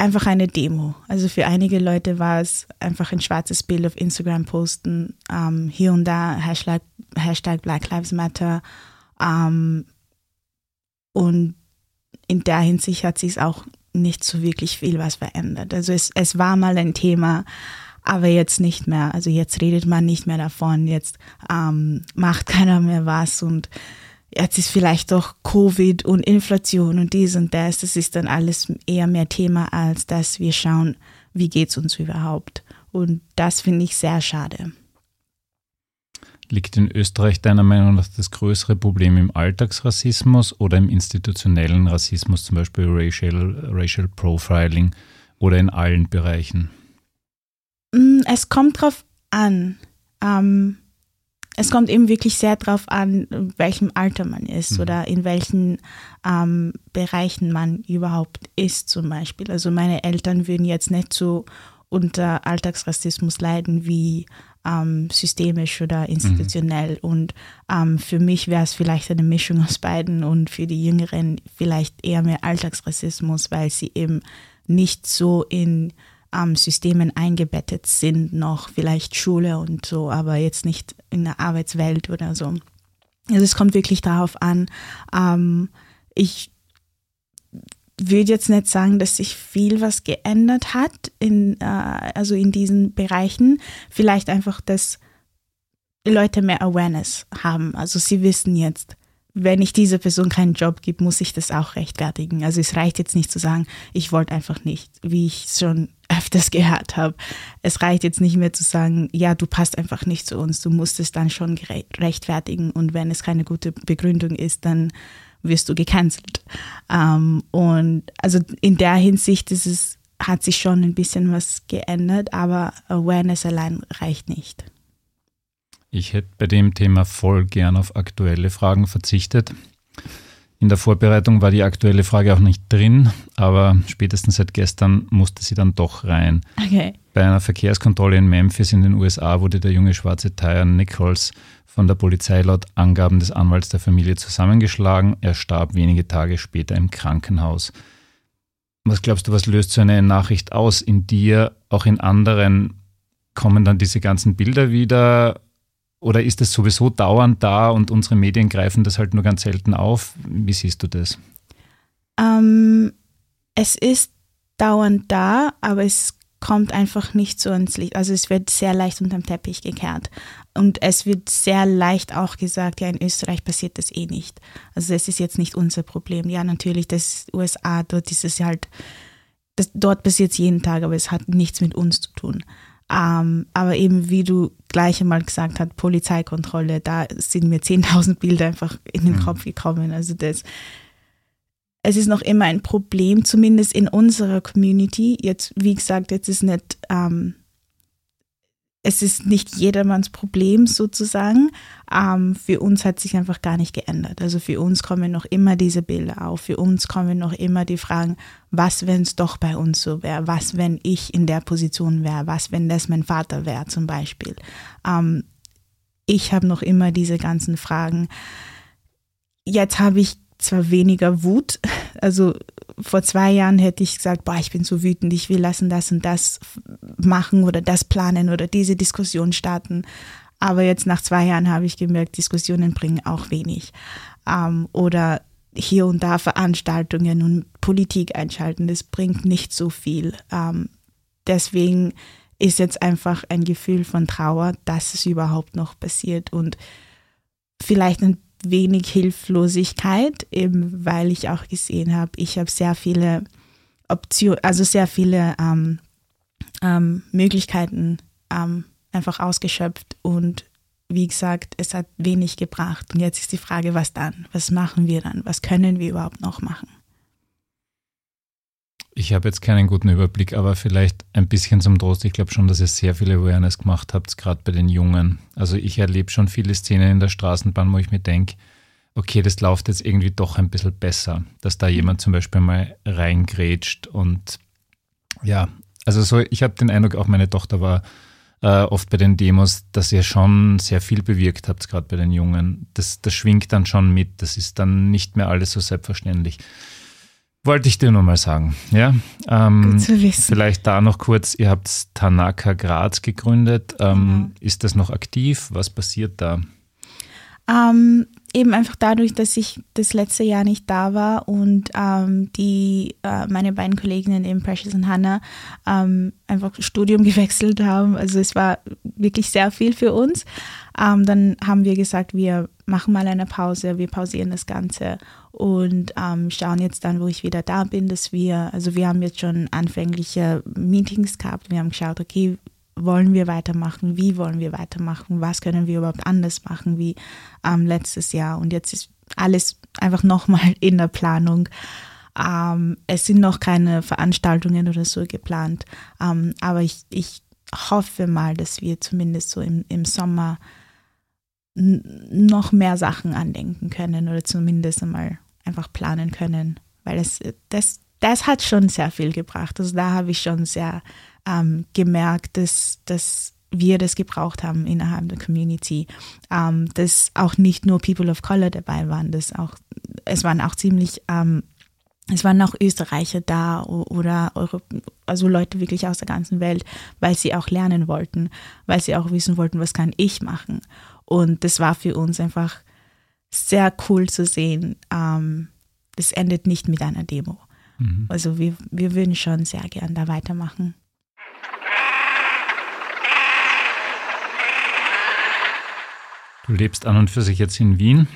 einfach eine Demo. Also für einige Leute war es einfach ein schwarzes Bild auf Instagram posten, ähm, hier und da Hashtag, Hashtag Black Lives Matter. Ähm, und in der Hinsicht hat sich auch nicht so wirklich viel was verändert. Also es, es war mal ein Thema, aber jetzt nicht mehr. Also jetzt redet man nicht mehr davon, jetzt ähm, macht keiner mehr was und jetzt ist vielleicht doch Covid und Inflation und dies und das. Das ist dann alles eher mehr Thema, als dass wir schauen, wie geht es uns überhaupt. Und das finde ich sehr schade. Liegt in Österreich deiner Meinung nach das größere Problem im Alltagsrassismus oder im institutionellen Rassismus, zum Beispiel Racial, Racial Profiling oder in allen Bereichen? Mm, es kommt drauf an. Ähm, es kommt eben wirklich sehr darauf an, in welchem Alter man ist mhm. oder in welchen ähm, Bereichen man überhaupt ist zum Beispiel. Also meine Eltern würden jetzt nicht so unter Alltagsrassismus leiden wie ähm, systemisch oder institutionell. Mhm. Und ähm, für mich wäre es vielleicht eine Mischung aus beiden und für die Jüngeren vielleicht eher mehr Alltagsrassismus, weil sie eben nicht so in ähm, Systemen eingebettet sind, noch vielleicht Schule und so, aber jetzt nicht in der Arbeitswelt oder so. Also es kommt wirklich darauf an. Ähm, ich würde jetzt nicht sagen, dass sich viel was geändert hat in, äh, also in diesen Bereichen. Vielleicht einfach, dass Leute mehr Awareness haben. Also sie wissen jetzt, wenn ich dieser Person keinen Job gebe, muss ich das auch rechtfertigen. Also es reicht jetzt nicht zu sagen, ich wollte einfach nicht, wie ich schon öfters gehört habe. Es reicht jetzt nicht mehr zu sagen, ja, du passt einfach nicht zu uns, du musst es dann schon rechtfertigen und wenn es keine gute Begründung ist, dann wirst du gecancelt. Ähm, und also in der Hinsicht ist es, hat sich schon ein bisschen was geändert, aber Awareness allein reicht nicht. Ich hätte bei dem Thema voll gern auf aktuelle Fragen verzichtet. In der Vorbereitung war die aktuelle Frage auch nicht drin, aber spätestens seit gestern musste sie dann doch rein. Okay. Bei einer Verkehrskontrolle in Memphis in den USA wurde der junge schwarze Tyron Nichols von der Polizei laut Angaben des Anwalts der Familie zusammengeschlagen. Er starb wenige Tage später im Krankenhaus. Was glaubst du, was löst so eine Nachricht aus in dir, auch in anderen? Kommen dann diese ganzen Bilder wieder oder ist es sowieso dauernd da und unsere Medien greifen das halt nur ganz selten auf? Wie siehst du das? Ähm, es ist dauernd da, aber es kommt einfach nicht so ins Licht. Also es wird sehr leicht unterm Teppich gekehrt. Und es wird sehr leicht auch gesagt, ja, in Österreich passiert das eh nicht. Also es ist jetzt nicht unser Problem. Ja, natürlich, das USA, dort ist es halt, das, dort passiert es jeden Tag, aber es hat nichts mit uns zu tun. Ähm, aber eben, wie du gleich einmal gesagt hast, Polizeikontrolle, da sind mir 10.000 Bilder einfach in den mhm. Kopf gekommen. Also das, es ist noch immer ein Problem, zumindest in unserer Community. Jetzt, wie gesagt, jetzt ist nicht ähm, es ist nicht jedermanns Problem sozusagen. Ähm, für uns hat sich einfach gar nicht geändert. Also für uns kommen noch immer diese Bilder auf. Für uns kommen noch immer die Fragen, was, wenn es doch bei uns so wäre? Was, wenn ich in der Position wäre? Was, wenn das mein Vater wäre zum Beispiel? Ähm, ich habe noch immer diese ganzen Fragen. Jetzt habe ich zwar weniger Wut, also vor zwei Jahren hätte ich gesagt, boah, ich bin so wütend, ich will lassen das und das machen oder das planen oder diese Diskussion starten. Aber jetzt nach zwei Jahren habe ich gemerkt, Diskussionen bringen auch wenig. Ähm, oder hier und da Veranstaltungen und Politik einschalten, das bringt nicht so viel. Ähm, deswegen ist jetzt einfach ein Gefühl von Trauer, dass es überhaupt noch passiert und vielleicht ein wenig Hilflosigkeit, eben weil ich auch gesehen habe, ich habe sehr viele Optionen, also sehr viele ähm, ähm, Möglichkeiten ähm, einfach ausgeschöpft und wie gesagt, es hat wenig gebracht. Und jetzt ist die Frage, was dann? Was machen wir dann? Was können wir überhaupt noch machen? Ich habe jetzt keinen guten Überblick, aber vielleicht ein bisschen zum Trost. Ich glaube schon, dass ihr sehr viel Awareness gemacht habt, gerade bei den Jungen. Also ich erlebe schon viele Szenen in der Straßenbahn, wo ich mir denke, okay, das läuft jetzt irgendwie doch ein bisschen besser, dass da jemand zum Beispiel mal reingrätscht und ja, also so, ich habe den Eindruck, auch meine Tochter war äh, oft bei den Demos, dass ihr schon sehr viel bewirkt habt, gerade bei den Jungen. Das, das schwingt dann schon mit, das ist dann nicht mehr alles so selbstverständlich. Wollte ich dir nur mal sagen. Ja, ähm, Gut zu wissen. Vielleicht da noch kurz, ihr habt Tanaka Graz gegründet. Ähm, ja. Ist das noch aktiv? Was passiert da? Ähm, eben einfach dadurch, dass ich das letzte Jahr nicht da war und ähm, die äh, meine beiden Kolleginnen eben Precious und Hannah ähm, einfach Studium gewechselt haben. Also es war wirklich sehr viel für uns. Ähm, dann haben wir gesagt, wir machen mal eine Pause, wir pausieren das Ganze und ähm, schauen jetzt dann, wo ich wieder da bin, dass wir, also wir haben jetzt schon anfängliche Meetings gehabt, wir haben geschaut, okay, wollen wir weitermachen, wie wollen wir weitermachen, was können wir überhaupt anders machen wie ähm, letztes Jahr. Und jetzt ist alles einfach nochmal in der Planung. Ähm, es sind noch keine Veranstaltungen oder so geplant, ähm, aber ich, ich hoffe mal, dass wir zumindest so im, im Sommer noch mehr Sachen andenken können oder zumindest einmal einfach planen können, weil es, das, das hat schon sehr viel gebracht. Also da habe ich schon sehr ähm, gemerkt, dass, dass wir das gebraucht haben innerhalb der Community, ähm, dass auch nicht nur People of Color dabei waren, dass auch, es waren auch ziemlich, ähm, es waren auch Österreicher da oder Euro, also Leute wirklich aus der ganzen Welt, weil sie auch lernen wollten, weil sie auch wissen wollten, was kann ich machen. Und das war für uns einfach sehr cool zu sehen. Ähm, das endet nicht mit einer Demo. Mhm. Also wir, wir würden schon sehr gern da weitermachen. Du lebst an und für sich jetzt in Wien,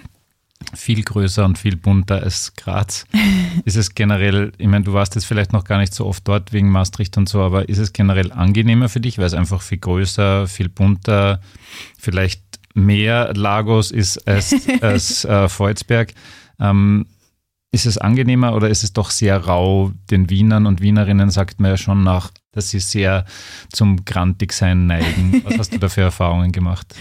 viel größer und viel bunter als Graz. ist es generell, ich meine, du warst jetzt vielleicht noch gar nicht so oft dort wegen Maastricht und so, aber ist es generell angenehmer für dich, weil es einfach viel größer, viel bunter, vielleicht mehr Lagos ist als, als äh, Volzberg? Ähm, ist es angenehmer oder ist es doch sehr rau? Den Wienern und Wienerinnen sagt man ja schon nach, dass sie sehr zum Grantigsein neigen. Was hast du da für Erfahrungen gemacht?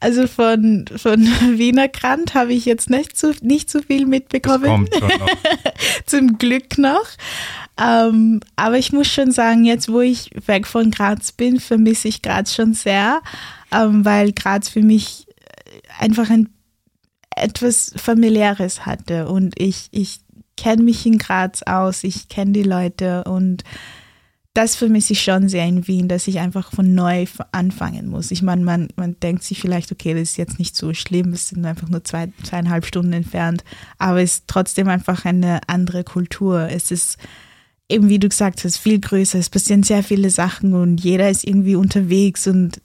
Also von, von Wiener Grant habe ich jetzt nicht so, nicht so viel mitbekommen. Das kommt schon noch. Zum Glück noch. Ähm, aber ich muss schon sagen, jetzt wo ich weg von Graz bin, vermisse ich Graz schon sehr, ähm, weil Graz für mich einfach ein etwas familiäres hatte und ich, ich kenne mich in Graz aus, ich kenne die Leute und das vermisse ich schon sehr in Wien, dass ich einfach von neu anfangen muss. Ich meine, man, man denkt sich vielleicht, okay, das ist jetzt nicht so schlimm, es sind einfach nur zwei, zweieinhalb Stunden entfernt, aber es ist trotzdem einfach eine andere Kultur. Es ist eben, wie du gesagt hast, viel größer, es passieren sehr viele Sachen und jeder ist irgendwie unterwegs und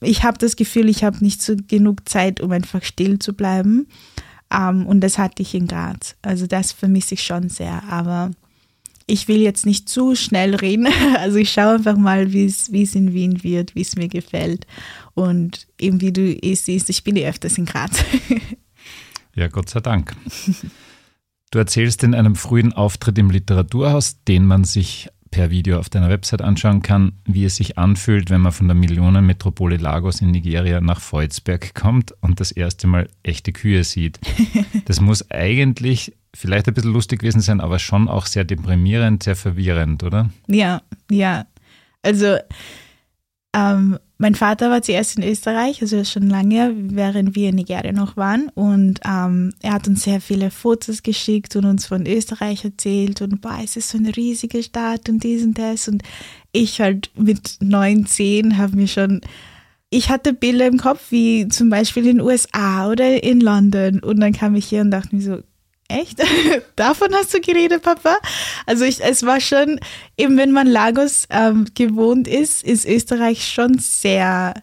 ich habe das Gefühl, ich habe nicht so genug Zeit, um einfach still zu bleiben. Um, ähm, und das hatte ich in Graz. Also das vermisse ich schon sehr. Aber ich will jetzt nicht zu schnell reden. Also ich schaue einfach mal, wie es in Wien wird, wie es mir gefällt. Und eben wie du eh siehst, ich bin eh öfters in Graz. Ja, Gott sei Dank. Du erzählst in einem frühen Auftritt im Literaturhaus, den man sich per Video auf deiner Website anschauen kann, wie es sich anfühlt, wenn man von der Millionenmetropole Lagos in Nigeria nach Volzberg kommt und das erste Mal echte Kühe sieht. Das muss eigentlich vielleicht ein bisschen lustig gewesen sein, aber schon auch sehr deprimierend, sehr verwirrend, oder? Ja, ja. Also ähm, mein Vater war zuerst in Österreich, also schon lange, während wir in Nigeria noch waren. Und ähm, er hat uns sehr viele Fotos geschickt und uns von Österreich erzählt. Und boah, es ist so eine riesige Stadt und dies und das. Und ich halt mit neun, zehn habe mir schon, ich hatte Bilder im Kopf, wie zum Beispiel in den USA oder in London. Und dann kam ich hier und dachte mir so, Echt? Davon hast du geredet, Papa? Also ich, es war schon, eben wenn man Lagos ähm, gewohnt ist, ist Österreich schon sehr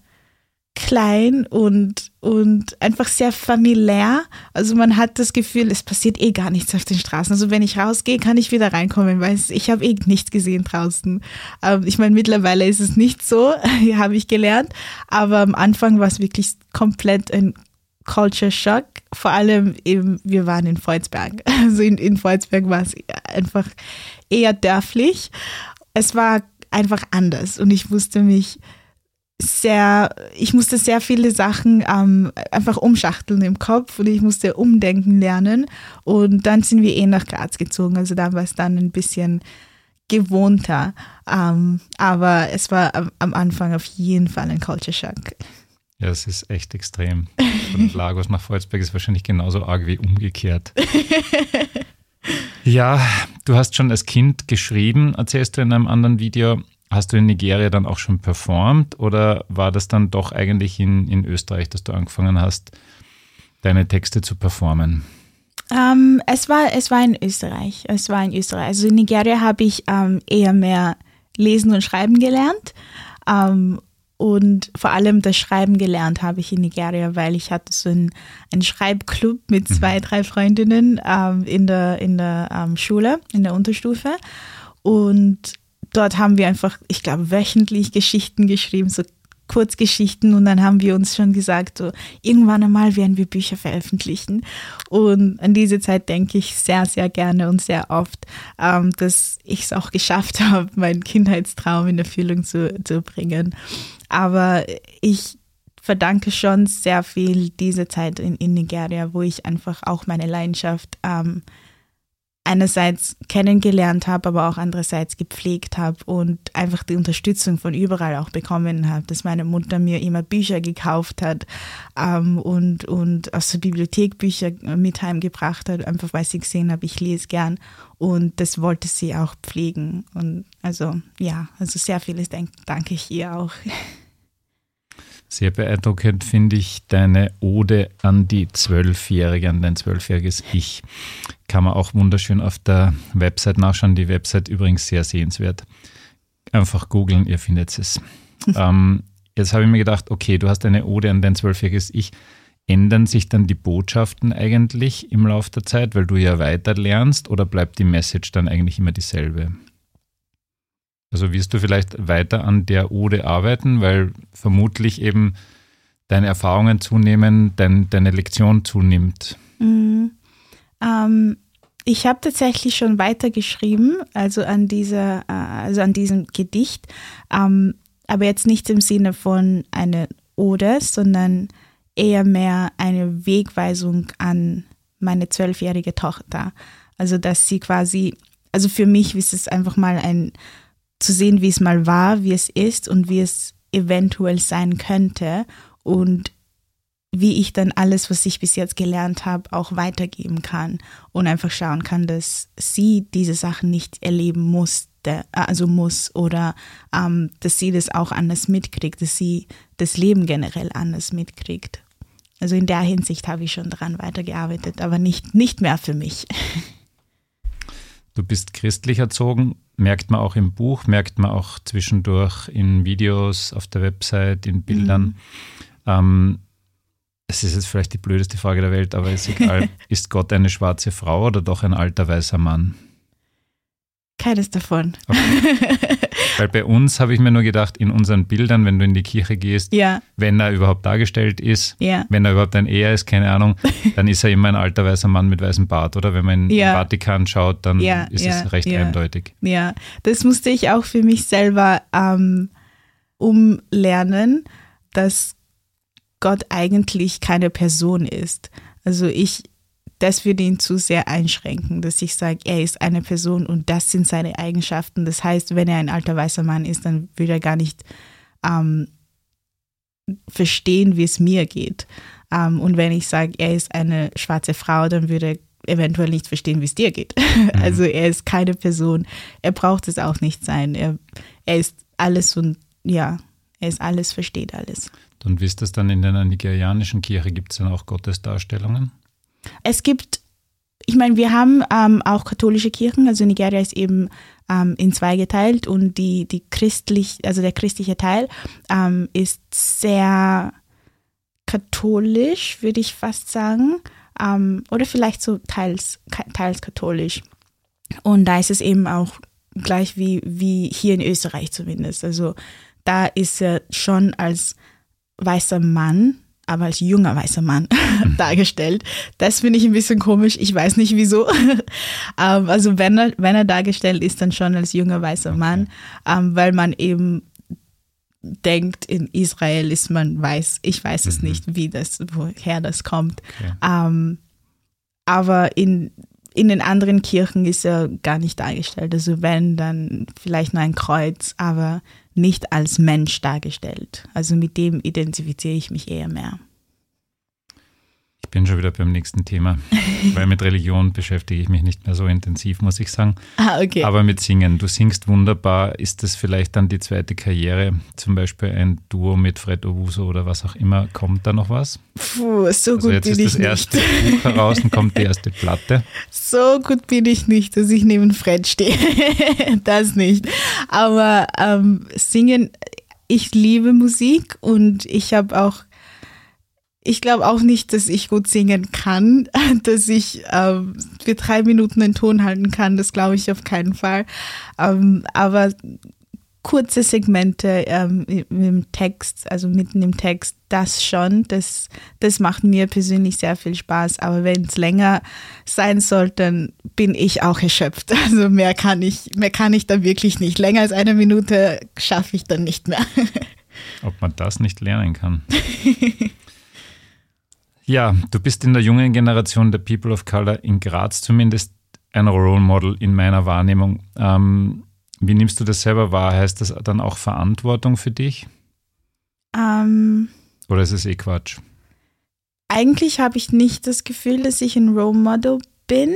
klein und, und einfach sehr familiär. Also man hat das Gefühl, es passiert eh gar nichts auf den Straßen. Also wenn ich rausgehe, kann ich wieder reinkommen, weil ich habe eh nichts gesehen draußen. Ähm, ich meine, mittlerweile ist es nicht so, habe ich gelernt. Aber am Anfang war es wirklich komplett ein Culture Shock. Vor allem eben, wir waren in Volzberg. Also in, in Volzberg war es einfach eher dörflich. Es war einfach anders und ich musste mich sehr, ich musste sehr viele Sachen ähm, einfach umschachteln im Kopf und ich musste umdenken lernen. Und dann sind wir eh nach Graz gezogen. Also da war es dann ein bisschen gewohnter. Ähm, aber es war am Anfang auf jeden Fall ein Culture Shock. Ja, es ist echt extrem. Von Lagos nach Volzberg ist wahrscheinlich genauso arg wie umgekehrt. ja, du hast schon als Kind geschrieben, erzählst du in einem anderen Video. Hast du in Nigeria dann auch schon performt oder war das dann doch eigentlich in, in Österreich, dass du angefangen hast, deine Texte zu performen? Ähm, es, war, es war in Österreich. Es war in Österreich. Also in Nigeria habe ich um, ähm, eher mehr lesen und schreiben gelernt. Um, ähm, und vor allem das Schreiben gelernt habe ich in Nigeria, weil ich hatte so einen, einen Schreibclub mit mhm. zwei, drei Freundinnen ähm, in der, in der ähm, Schule, in der Unterstufe. Und dort haben wir einfach, ich glaube, wöchentlich Geschichten geschrieben, so Kurzgeschichten und dann haben wir uns schon gesagt, so irgendwann einmal werden wir Bücher veröffentlichen. Und an diese Zeit denke ich sehr, sehr gerne und sehr oft, ähm, dass ich es auch geschafft habe, meinen Kindheitstraum in Erfüllung zu, zu bringen. Aber ich verdanke schon sehr viel diese Zeit in, in Nigeria, wo ich einfach auch meine Leidenschaft ähm, einerseits kennengelernt habe, aber auch andererseits gepflegt habe und einfach die Unterstützung von überall auch bekommen habe, dass meine Mutter mir immer Bücher gekauft hat ähm, und, und aus der Bibliothek Bücher mit heimgebracht hat, einfach weil sie gesehen habe, ich lese gern und das wollte sie auch pflegen und also ja, also sehr vieles danke ich ihr auch. Sehr beeindruckend finde ich deine Ode an die Zwölfjährige, an dein zwölfjähriges Ich. Kann man auch wunderschön auf der Website nachschauen. Die Website übrigens sehr sehenswert. Einfach googeln, ihr findet es. ähm, jetzt habe ich mir gedacht, okay, du hast eine Ode an dein zwölfjähriges Ich. Ändern sich dann die Botschaften eigentlich im Laufe der Zeit, weil du ja weiter lernst oder bleibt die Message dann eigentlich immer dieselbe? Also wirst du vielleicht weiter an der Ode arbeiten, weil vermutlich eben deine Erfahrungen zunehmen, dein, deine Lektion zunimmt. Mhm. Ähm, ich habe tatsächlich schon weitergeschrieben, also an dieser, äh, also an diesem Gedicht, ähm, aber jetzt nicht im Sinne von einer Ode, sondern eher mehr eine Wegweisung an meine zwölfjährige Tochter. Also dass sie quasi, also für mich ist es einfach mal ein zu sehen, wie es mal war, wie es ist und wie es eventuell sein könnte und wie ich dann alles, was ich bis jetzt gelernt habe, auch weitergeben kann und einfach schauen kann, dass sie diese Sachen nicht erleben musste, also muss oder ähm, dass sie das auch anders mitkriegt, dass sie das Leben generell anders mitkriegt. Also in der Hinsicht habe ich schon daran weitergearbeitet, aber nicht, nicht mehr für mich. Du bist christlich erzogen, merkt man auch im Buch, merkt man auch zwischendurch in Videos, auf der Website, in Bildern. Mhm. Ähm, es ist jetzt vielleicht die blödeste Frage der Welt, aber ist egal. ist Gott eine schwarze Frau oder doch ein alter weißer Mann? Keines davon. Okay. Weil bei uns habe ich mir nur gedacht, in unseren Bildern, wenn du in die Kirche gehst, ja. wenn er überhaupt dargestellt ist, ja. wenn er überhaupt ein Eher ist, keine Ahnung, dann ist er immer ein alter weißer Mann mit weißem Bart, oder? Wenn man in ja. den Vatikan schaut, dann ist es recht eindeutig. Ja, das musste ich auch für mich selber ähm, umlernen, dass Gott eigentlich keine Person ist. Also ich, das würde ihn zu sehr einschränken, dass ich sage, er ist eine Person und das sind seine Eigenschaften. Das heißt, wenn er ein alter weißer Mann ist, dann würde er gar nicht ähm, verstehen, wie es mir geht. Ähm, und wenn ich sage, er ist eine schwarze Frau, dann würde er eventuell nicht verstehen, wie es dir geht. Mhm. Also er ist keine Person. Er braucht es auch nicht sein. Er, er ist alles und ja, er ist alles, versteht alles. Und wie ist das dann in der nigerianischen Kirche? Gibt es dann auch Gottesdarstellungen? Es gibt, ich meine, wir haben ähm, auch katholische Kirchen, also Nigeria ist eben ähm, in zwei geteilt und die, die christlich, also der christliche Teil ähm, ist sehr katholisch, würde ich fast sagen, ähm, oder vielleicht so teils, teils katholisch. Und da ist es eben auch gleich wie, wie hier in Österreich zumindest. Also da ist er schon als weißer Mann aber als junger weißer Mann dargestellt. Das finde ich ein bisschen komisch. Ich weiß nicht wieso. Ähm, also wenn er, wenn er dargestellt ist, dann schon als junger weißer Mann, ähm, weil man eben denkt, in Israel ist man weiß. Ich weiß es mhm. nicht, wie das, woher das kommt. Okay. Ähm, aber in, in den anderen Kirchen ist er gar nicht dargestellt. Also wenn, dann vielleicht nur ein Kreuz, aber nicht als Mensch dargestellt. Also mit dem identifiziere ich mich eher mehr. Ich bin schon wieder beim nächsten Thema, weil mit Religion beschäftige ich mich nicht mehr so intensiv, muss ich sagen. Ah, okay. Aber mit Singen. Du singst wunderbar. Ist das vielleicht dann die zweite Karriere? Zum Beispiel ein Duo mit Fred Owuso oder was auch immer. Kommt da noch was? Puh, so also gut jetzt bin ist ich das erste Buch heraus und kommt die erste Platte. So gut bin ich nicht, dass ich neben Fred stehe. das nicht. Aber ähm, singen, ich liebe Musik und ich habe auch ich glaube auch nicht, dass ich gut singen kann, dass ich ähm, für drei Minuten den Ton halten kann. Das glaube ich auf keinen Fall. Ähm, aber kurze Segmente ähm, im Text, also mitten im Text, das schon, das, das macht mir persönlich sehr viel Spaß. Aber wenn es länger sein soll, dann bin ich auch erschöpft. Also mehr kann ich, mehr kann ich da wirklich nicht. Länger als eine Minute schaffe ich dann nicht mehr. Ob man das nicht lernen kann. Ja, du bist in der jungen Generation der People of Color in Graz zumindest ein Role Model in meiner Wahrnehmung. Ähm, wie nimmst du das selber wahr? Heißt das dann auch Verantwortung für dich? Ähm, Oder ist es eh Quatsch? eigentlich habe ich nicht das Gefühl, dass ich ein Role Model bin.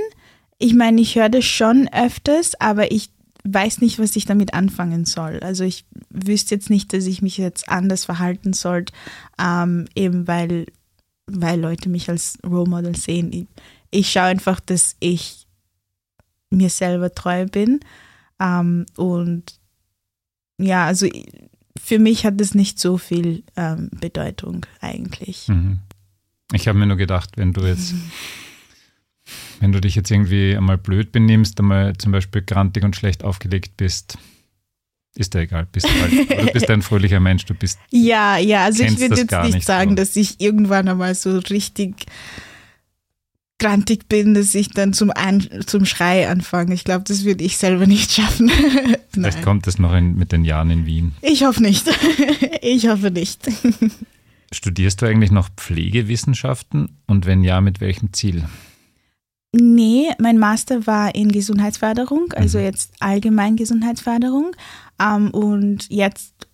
Ich meine, ich höre das schon öfters, aber ich weiß nicht, was ich damit anfangen soll. Also ich wüsste jetzt nicht, dass ich mich jetzt anders verhalten sollte, ähm, eben weil, weil Leute mich als Role Model sehen. Ich, ich schaue einfach, dass ich mir selber treu bin. Ähm, und ja, also für mich hat das nicht so viel ähm, Bedeutung eigentlich. Mhm. Ich habe mir nur gedacht, wenn du jetzt, wenn du dich jetzt irgendwie einmal blöd benimmst, einmal zum Beispiel grantig und schlecht aufgelegt bist, ist ja egal, bist du, halt, du bist ein fröhlicher Mensch, du bist. Ja, ja, also ich würde das jetzt nicht sagen, dass ich irgendwann einmal so richtig grantig bin, dass ich dann zum, Ein zum Schrei anfange. Ich glaube, das würde ich selber nicht schaffen. Vielleicht kommt es noch in, mit den Jahren in Wien. Ich hoffe nicht. ich hoffe nicht. Studierst du eigentlich noch Pflegewissenschaften und wenn ja, mit welchem Ziel? Nee, mein Master war in Gesundheitsförderung, also Mhm. jetzt allgemein Gesundheitsförderung. Ähm, und jetzt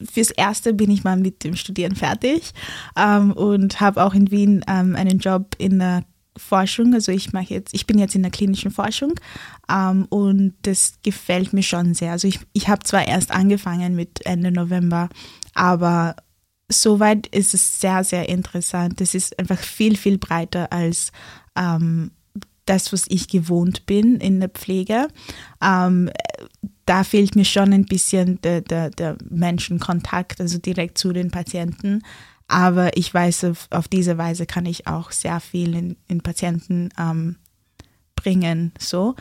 fürs Erste bin ich mal mit dem Studieren fertig ähm, und habe auch in Wien ähm, einen Job in der Forschung. Also ich mache jetzt, ich bin jetzt in der klinischen Forschung ähm, und das gefällt mir schon sehr. Also ich, ich habe zwar erst angefangen mit Ende November, aber soweit ist es sehr, sehr interessant. Es ist einfach viel, viel breiter als ähm, das, was ich gewohnt bin in der Pflege. Ähm, da fehlt mir schon ein bisschen der, der, der Menschenkontakt, also direkt zu den Patienten. Aber ich weiß, auf, auf diese Weise kann ich auch sehr viel in, in Patienten ähm, bringen. So.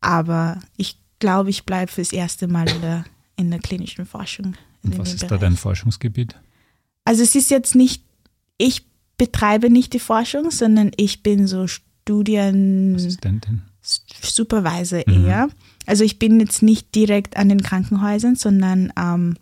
Aber ich glaube, ich bleibe fürs erste Mal in der, in der klinischen Forschung. Und was ist da Bereich. dein Forschungsgebiet? Also es ist jetzt nicht, ich betreibe nicht die Forschung, sondern ich bin so Studien Assistentin? Supervisor Mhm. eher. Also ich bin jetzt nicht direkt an den Krankenhäusern, sondern ähm,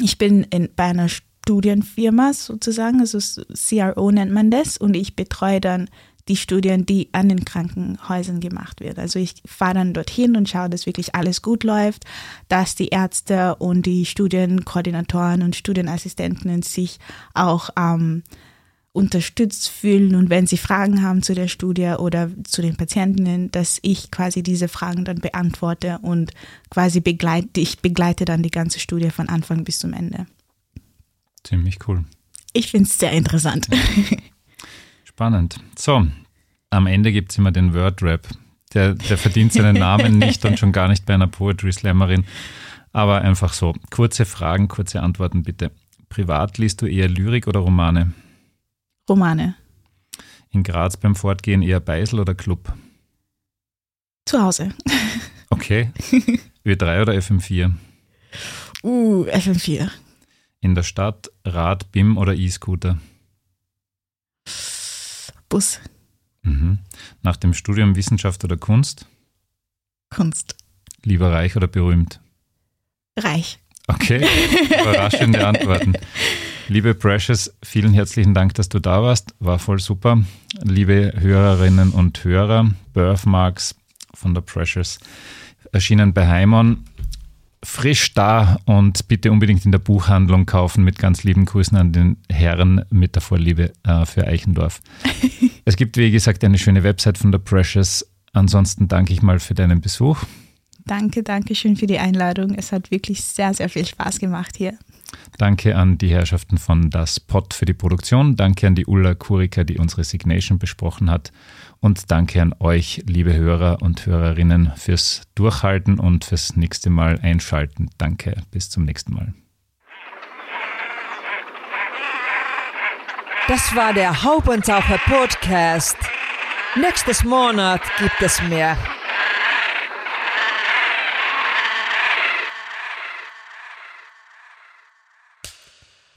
ich bin in, bei einer Studienfirma sozusagen, also CRO nennt man das, und ich betreue dann die Studien, die an den Krankenhäusern gemacht werden. Also ich fahre dann dorthin und schaue, dass wirklich alles gut läuft, dass die Ärzte und die Studienkoordinatoren und Studienassistenten sich auch ähm, unterstützt fühlen und wenn sie Fragen haben zu der Studie oder zu den Patientinnen, dass ich quasi diese Fragen dann beantworte und quasi begleite, ich begleite dann die ganze Studie von Anfang bis zum Ende. Ziemlich cool. Ich finde es sehr interessant. Spannend. So, am Ende gibt es immer den Word-Rap. Der, der verdient seinen Namen nicht und schon gar nicht bei einer Poetry Slammerin. Aber einfach so. Kurze Fragen, kurze Antworten bitte. Privat liest du eher Lyrik oder Romane? Romane. In Graz beim Fortgehen eher Beisel oder Club? Zu Hause. Okay. Ö3 oder FM4? Uh, FM4. In der Stadt Rad, BIM oder E-Scooter? Bus. Mhm. Nach dem Studium Wissenschaft oder Kunst? Kunst. Lieber reich oder berühmt? Reich. Okay, überraschende Antworten. Liebe Precious, vielen herzlichen Dank, dass du da warst. War voll super. Liebe Hörerinnen und Hörer, Birthmarks von der Precious erschienen bei Heimon. Frisch da und bitte unbedingt in der Buchhandlung kaufen mit ganz lieben Grüßen an den Herren mit der Vorliebe äh, für Eichendorf. es gibt, wie gesagt, eine schöne Website von der Precious. Ansonsten danke ich mal für deinen Besuch. Danke, danke schön für die Einladung. Es hat wirklich sehr, sehr viel Spaß gemacht hier. Danke an die Herrschaften von Das Pod für die Produktion. Danke an die Ulla Kurika, die unsere Signation besprochen hat. Und danke an euch, liebe Hörer und Hörerinnen, fürs Durchhalten und fürs nächste Mal einschalten. Danke, bis zum nächsten Mal. Das war der Haubentaucher Podcast. Nächstes Monat gibt es mehr.